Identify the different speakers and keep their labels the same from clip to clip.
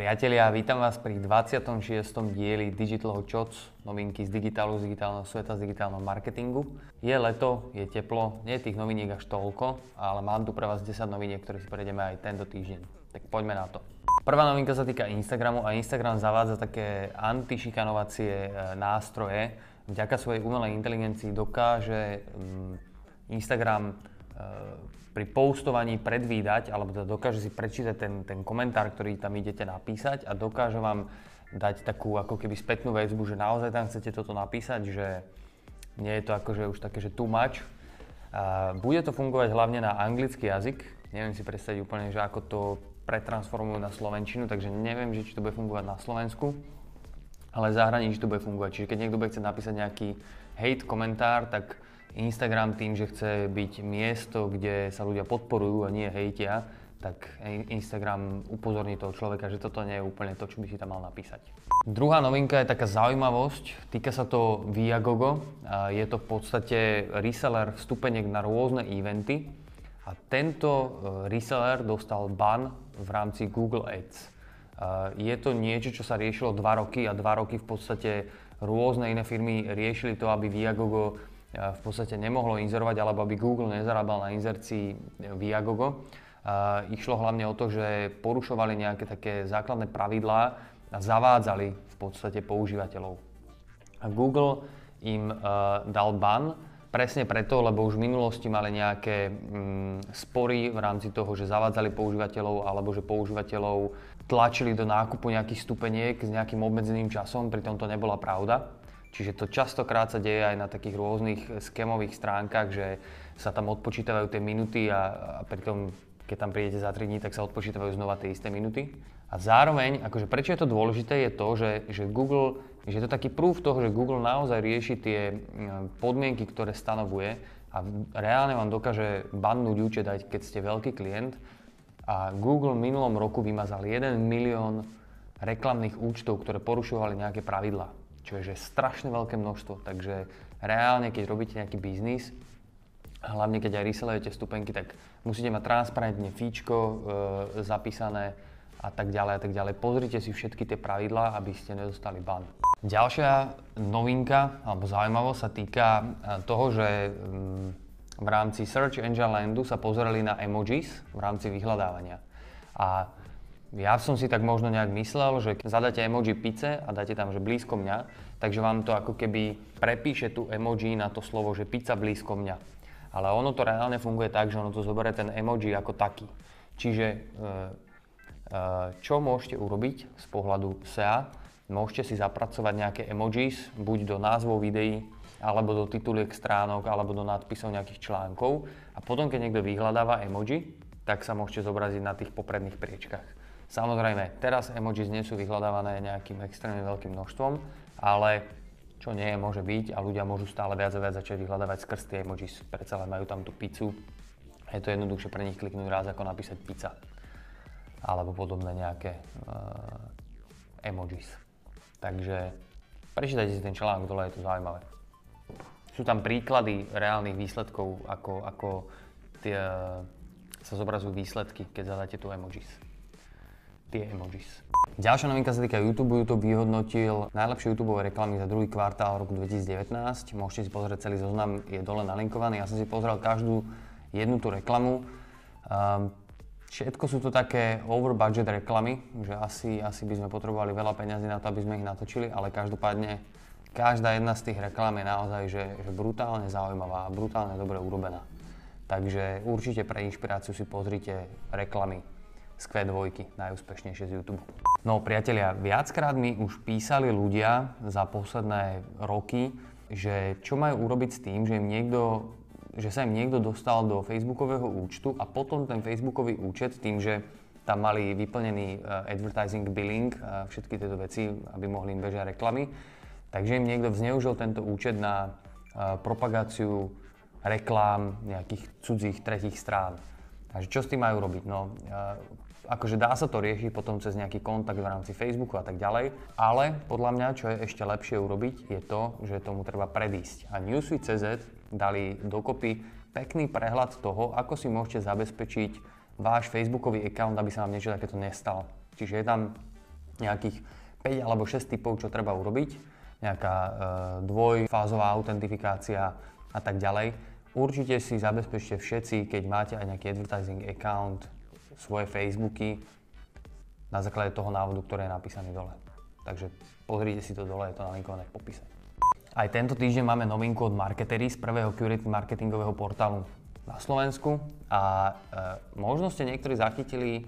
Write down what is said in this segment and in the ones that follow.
Speaker 1: Priatelia, vítam vás pri 26. dieli Digital Shots, novinky z digitálu, z digitálneho sveta, z digitálneho marketingu. Je leto, je teplo, nie je tých noviniek až toľko, ale mám tu pre vás 10 noviniek, ktoré si prejdeme aj tento týždeň. Tak poďme na to. Prvá novinka sa týka Instagramu a Instagram zavádza také antišikanovacie e, nástroje. Vďaka svojej umelej inteligencii dokáže mm, Instagram pri postovaní predvídať, alebo teda dokáže si prečítať ten, ten komentár, ktorý tam idete napísať a dokáže vám dať takú ako keby spätnú väzbu, že naozaj tam chcete toto napísať, že nie je to akože už také, že too much. A bude to fungovať hlavne na anglický jazyk. Neviem si predstaviť úplne, že ako to pretransformujú na slovenčinu, takže neviem, že či to bude fungovať na Slovensku, ale v zahraničí to bude fungovať. Čiže keď niekto bude chcieť napísať nejaký hate komentár, tak Instagram tým, že chce byť miesto, kde sa ľudia podporujú a nie hejtia, tak Instagram upozorní toho človeka, že toto nie je úplne to, čo by si tam mal napísať. Druhá novinka je taká zaujímavosť, týka sa to Viagogo. Je to v podstate reseller vstupeniek na rôzne eventy a tento e, reseller dostal ban v rámci Google Ads. Je to niečo, čo sa riešilo 2 roky a 2 roky v podstate rôzne iné firmy riešili to, aby Viagogo v podstate nemohlo inzerovať, alebo aby Google nezarábal na inzercii Viagogo. Išlo hlavne o to, že porušovali nejaké také základné pravidlá a zavádzali v podstate používateľov. A Google im uh, dal ban presne preto, lebo už v minulosti mali nejaké mm, spory v rámci toho, že zavádzali používateľov alebo že používateľov tlačili do nákupu nejakých stupeniek s nejakým obmedzeným časom, pritom to nebola pravda. Čiže to častokrát sa deje aj na takých rôznych skemových stránkach, že sa tam odpočítavajú tie minuty a, a pritom, keď tam prídete za 3 dní, tak sa odpočítavajú znova tie isté minuty. A zároveň, akože prečo je to dôležité, je to, že, že Google, že je to taký prúf toho, že Google naozaj rieši tie podmienky, ktoré stanovuje a reálne vám dokáže bannúť účet, aj keď ste veľký klient. A Google minulom roku vymazal 1 milión reklamných účtov, ktoré porušovali nejaké pravidlá čo je že strašne veľké množstvo. Takže reálne, keď robíte nejaký biznis, hlavne keď aj reselujete stupenky, tak musíte mať transparentne fíčko e, zapísané a tak ďalej a tak ďalej. Pozrite si všetky tie pravidlá, aby ste nedostali ban. Ďalšia novinka alebo zaujímavosť sa týka e, toho, že mm, v rámci Search Engine Landu sa pozerali na emojis v rámci vyhľadávania. A ja som si tak možno nejak myslel, že keď zadáte emoji pice a dáte tam, že blízko mňa, takže vám to ako keby prepíše tú emoji na to slovo, že pizza blízko mňa. Ale ono to reálne funguje tak, že ono to zoberie ten emoji ako taký. Čiže e, e, čo môžete urobiť z pohľadu SEA? Môžete si zapracovať nejaké emojis, buď do názvov videí, alebo do tituliek stránok, alebo do nadpisov nejakých článkov. A potom, keď niekto vyhľadáva emoji, tak sa môžete zobraziť na tých popredných priečkách. Samozrejme, teraz emojis nie sú vyhľadávané nejakým extrémne veľkým množstvom, ale čo nie je, môže byť a ľudia môžu stále viac a viac začať vyhľadávať skrz tie emojis. Predsa len majú tam tú pizzu. Je to jednoduchšie pre nich kliknúť raz, ako napísať pizza. Alebo podobné nejaké uh, emojis. Takže prečítajte si ten článok dole, je to zaujímavé. Sú tam príklady reálnych výsledkov, ako, ako tie, sa zobrazujú výsledky, keď zadáte tu emojis tie emojis. Ďalšia novinka sa týka YouTube. YouTube vyhodnotil najlepšie YouTube reklamy za druhý kvartál roku 2019. Môžete si pozrieť celý zoznam, je dole nalinkovaný. Ja som si pozrel každú jednu tú reklamu. Um, všetko sú to také over budget reklamy, že asi, asi by sme potrebovali veľa peňazí na to, aby sme ich natočili, ale každopádne každá jedna z tých reklam je naozaj že, že brutálne zaujímavá a brutálne dobre urobená. Takže určite pre inšpiráciu si pozrite reklamy z Q2, najúspešnejšie z YouTube. No priatelia, viackrát mi už písali ľudia za posledné roky, že čo majú urobiť s tým, že im niekto že sa im niekto dostal do facebookového účtu a potom ten facebookový účet tým, že tam mali vyplnený uh, advertising billing, uh, všetky tieto veci, aby mohli im bežať reklamy, takže im niekto zneužil tento účet na uh, propagáciu reklám nejakých cudzích tretích strán. Takže čo s tým majú robiť? No, akože dá sa to riešiť potom cez nejaký kontakt v rámci Facebooku a tak ďalej, ale podľa mňa, čo je ešte lepšie urobiť, je to, že tomu treba predísť. A Newsweek.cz dali dokopy pekný prehľad toho, ako si môžete zabezpečiť váš Facebookový account, aby sa vám niečo takéto nestalo. Čiže je tam nejakých 5 alebo 6 typov, čo treba urobiť, nejaká e, dvojfázová autentifikácia a tak ďalej. Určite si zabezpečte všetci, keď máte aj nejaký advertising account, svoje Facebooky, na základe toho návodu, ktorý je napísaný dole. Takže pozrite si to dole, je to nalinkované v popise. Aj tento týždeň máme novinku od Marketery z prvého curated marketingového portálu na Slovensku a e, možno ste niektorí zachytili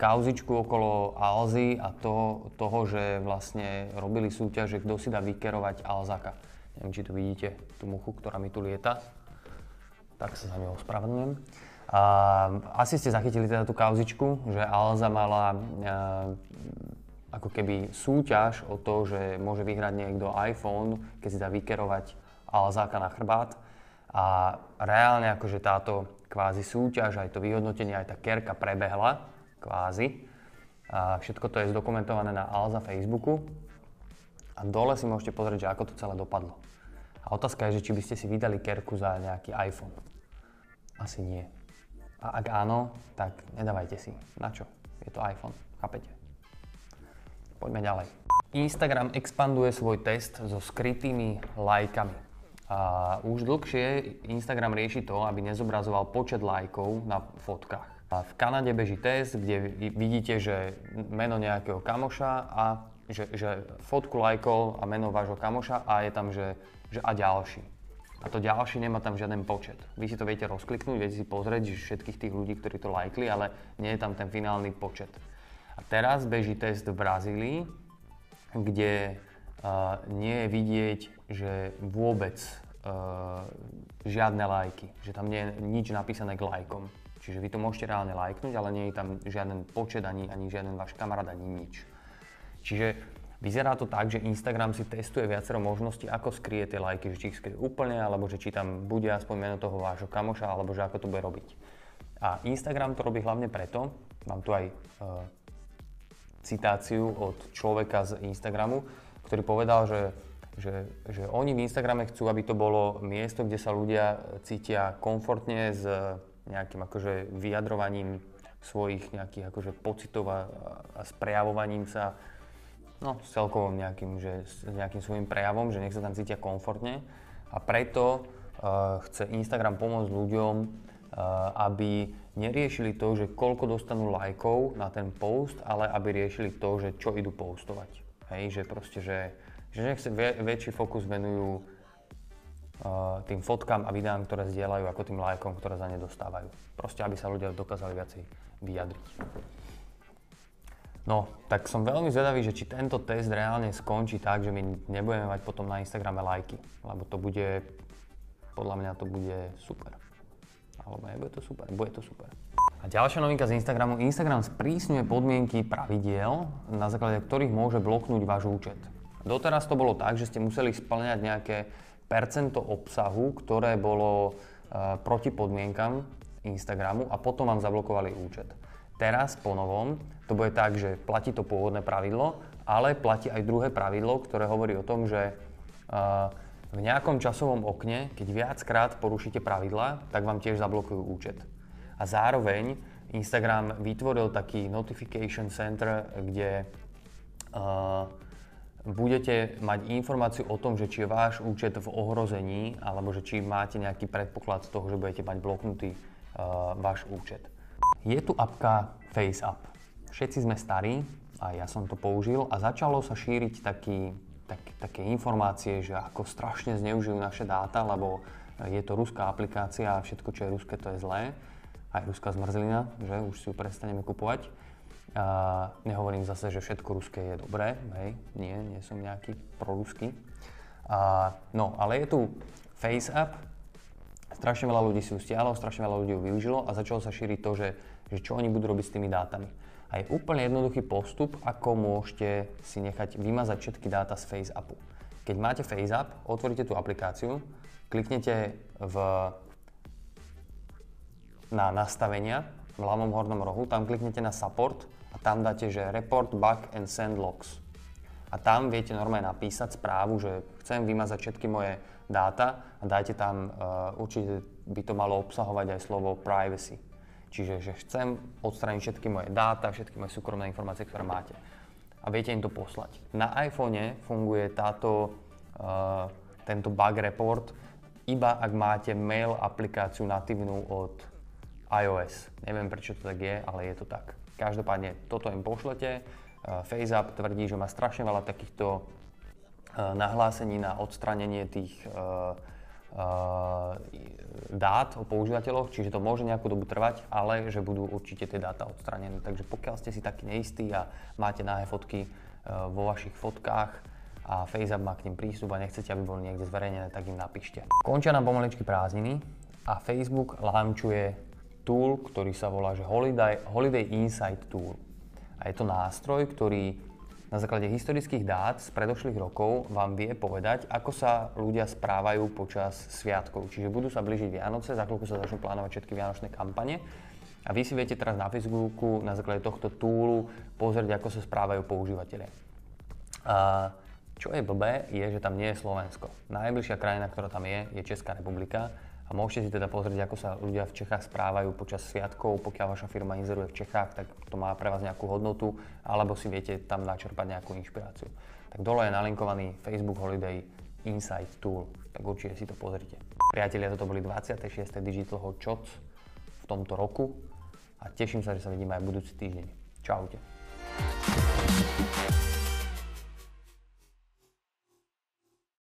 Speaker 1: kauzičku okolo Alzy a to, toho, že vlastne robili súťaže, kto si dá vykerovať Alzaka. Neviem, či tu vidíte tú muchu, ktorá mi tu lieta. Tak sa za ňou ospravedlňujem. A, asi ste zachytili teda tú kauzičku, že Alza mala e, ako keby súťaž o to, že môže vyhrať niekto iPhone, keď si dá vykerovať Alzáka na chrbát. A reálne akože táto kvázi súťaž, aj to vyhodnotenie, aj tá kerka prebehla kvázi. A všetko to je zdokumentované na Alza Facebooku. A dole si môžete pozrieť, že ako to celé dopadlo. A otázka je, že či by ste si vydali kerku za nejaký iPhone. Asi nie. A ak áno, tak nedávajte si. Na čo? Je to iPhone. Chápete? Poďme ďalej. Instagram expanduje svoj test so skrytými lajkami. A už dlhšie Instagram rieši to, aby nezobrazoval počet lajkov na fotkách. A v Kanade beží test, kde vidíte, že meno nejakého kamoša a že, že fotku lajkol a meno vášho kamoša a je tam, že, že a ďalší. A to ďalší nemá tam žiaden počet. Vy si to viete rozkliknúť, viete si pozrieť všetkých tých ľudí, ktorí to lajkli, ale nie je tam ten finálny počet. A teraz beží test v Brazílii, kde uh, nie je vidieť, že vôbec uh, žiadne lajky, že tam nie je nič napísané k lajkom. Čiže vy to môžete reálne lajknúť, ale nie je tam žiaden počet, ani, ani žiaden váš kamarát, ani nič. Čiže vyzerá to tak, že Instagram si testuje viacero možností, ako skrie tie lajky, že či ich skrie úplne, alebo že či tam bude aspoň meno toho vášho kamoša, alebo že ako to bude robiť. A Instagram to robí hlavne preto, mám tu aj uh, citáciu od človeka z Instagramu, ktorý povedal, že, že, že oni v Instagrame chcú, aby to bolo miesto, kde sa ľudia cítia komfortne s nejakým akože vyjadrovaním svojich nejakých akože pocitov a, a s prejavovaním sa, no s celkovom nejakým, že, s nejakým svojim prejavom, že nech sa tam cítia komfortne. A preto uh, chce Instagram pomôcť ľuďom, uh, aby neriešili to, že koľko dostanú lajkov na ten post, ale aby riešili to, že čo idú postovať. Hej, že proste, že, že nech sa väčší fokus venujú uh, tým fotkám a videám, ktoré zdieľajú, ako tým lajkom, ktoré za ne dostávajú. Proste, aby sa ľudia dokázali viacej vyjadriť. No, tak som veľmi zvedavý, že či tento test reálne skončí tak, že my nebudeme mať potom na Instagrame lajky, lebo to bude, podľa mňa to bude super alebo nebude to super, bude to super. A ďalšia novinka z Instagramu. Instagram sprísňuje podmienky pravidiel, na základe ktorých môže bloknúť váš účet. Doteraz to bolo tak, že ste museli splňať nejaké percento obsahu, ktoré bolo e, proti podmienkam Instagramu a potom vám zablokovali účet. Teraz po novom to bude tak, že platí to pôvodné pravidlo, ale platí aj druhé pravidlo, ktoré hovorí o tom, že e, v nejakom časovom okne, keď viackrát porušíte pravidla, tak vám tiež zablokujú účet. A zároveň Instagram vytvoril taký notification center, kde uh, budete mať informáciu o tom, že či je váš účet v ohrození, alebo že či máte nejaký predpoklad z toho, že budete mať bloknutý uh, váš účet. Je tu apka FaceApp. Všetci sme starí, a ja som to použil, a začalo sa šíriť taký tak, také informácie, že ako strašne zneužijú naše dáta, lebo je to ruská aplikácia a všetko, čo je ruské, to je zlé. Aj ruská zmrzlina, že už si ju prestaneme kupovať. A nehovorím zase, že všetko ruské je dobré, hej, nie, nie som nejaký proruský. A, no, ale je tu FaceApp, strašne veľa ľudí si ju stiahlo, strašne veľa ľudí ju využilo a začalo sa šíriť to, že, že čo oni budú robiť s tými dátami. A je úplne jednoduchý postup, ako môžete si nechať vymazať všetky dáta z FaceAppu. Keď máte FaceApp, otvoríte tú aplikáciu, kliknete v, na nastavenia v ľavom hornom rohu, tam kliknete na Support a tam dáte, že Report, Bug and Send Logs. A tam viete normálne napísať správu, že chcem vymazať všetky moje dáta a dajte tam, uh, určite by to malo obsahovať aj slovo privacy. Čiže že chcem odstrániť všetky moje dáta, všetky moje súkromné informácie, ktoré máte. a viete im to poslať. Na iPhone funguje táto, uh, tento bug report iba ak máte mail aplikáciu natívnu od iOS. Neviem prečo to tak je, ale je to tak. Každopádne toto im pošlete. Uh, FaceApp tvrdí, že má strašne veľa takýchto uh, nahlásení na odstranenie tých uh, dát o používateľoch, čiže to môže nejakú dobu trvať, ale že budú určite tie dáta odstranené. Takže pokiaľ ste si taký neistí a máte nahé fotky vo vašich fotkách a FaceApp má k ním prístup a nechcete, aby boli niekde zverejnené, tak im napíšte. Končia nám pomaličky prázdniny a Facebook launchuje tool, ktorý sa volá že Holiday, Holiday Insight Tool. A je to nástroj, ktorý na základe historických dát z predošlých rokov vám vie povedať, ako sa ľudia správajú počas sviatkov. Čiže budú sa blížiť Vianoce, za chvíľku sa začnú plánovať všetky vianočné kampane a vy si viete teraz na Facebooku na základe tohto túlu pozrieť, ako sa správajú používateľe. A čo je blbé, je, že tam nie je Slovensko. Najbližšia krajina, ktorá tam je, je Česká republika a môžete si teda pozrieť, ako sa ľudia v Čechách správajú počas sviatkov. Pokiaľ vaša firma inzeruje v Čechách, tak to má pre vás nejakú hodnotu, alebo si viete tam načerpať nejakú inšpiráciu. Tak dole je nalinkovaný Facebook Holiday Insight Tool, tak určite si to pozrite. Priatelia, toto boli 26. Digital Hot Shots v tomto roku a teším sa, že sa vidíme aj budúci týždeň. Čaute.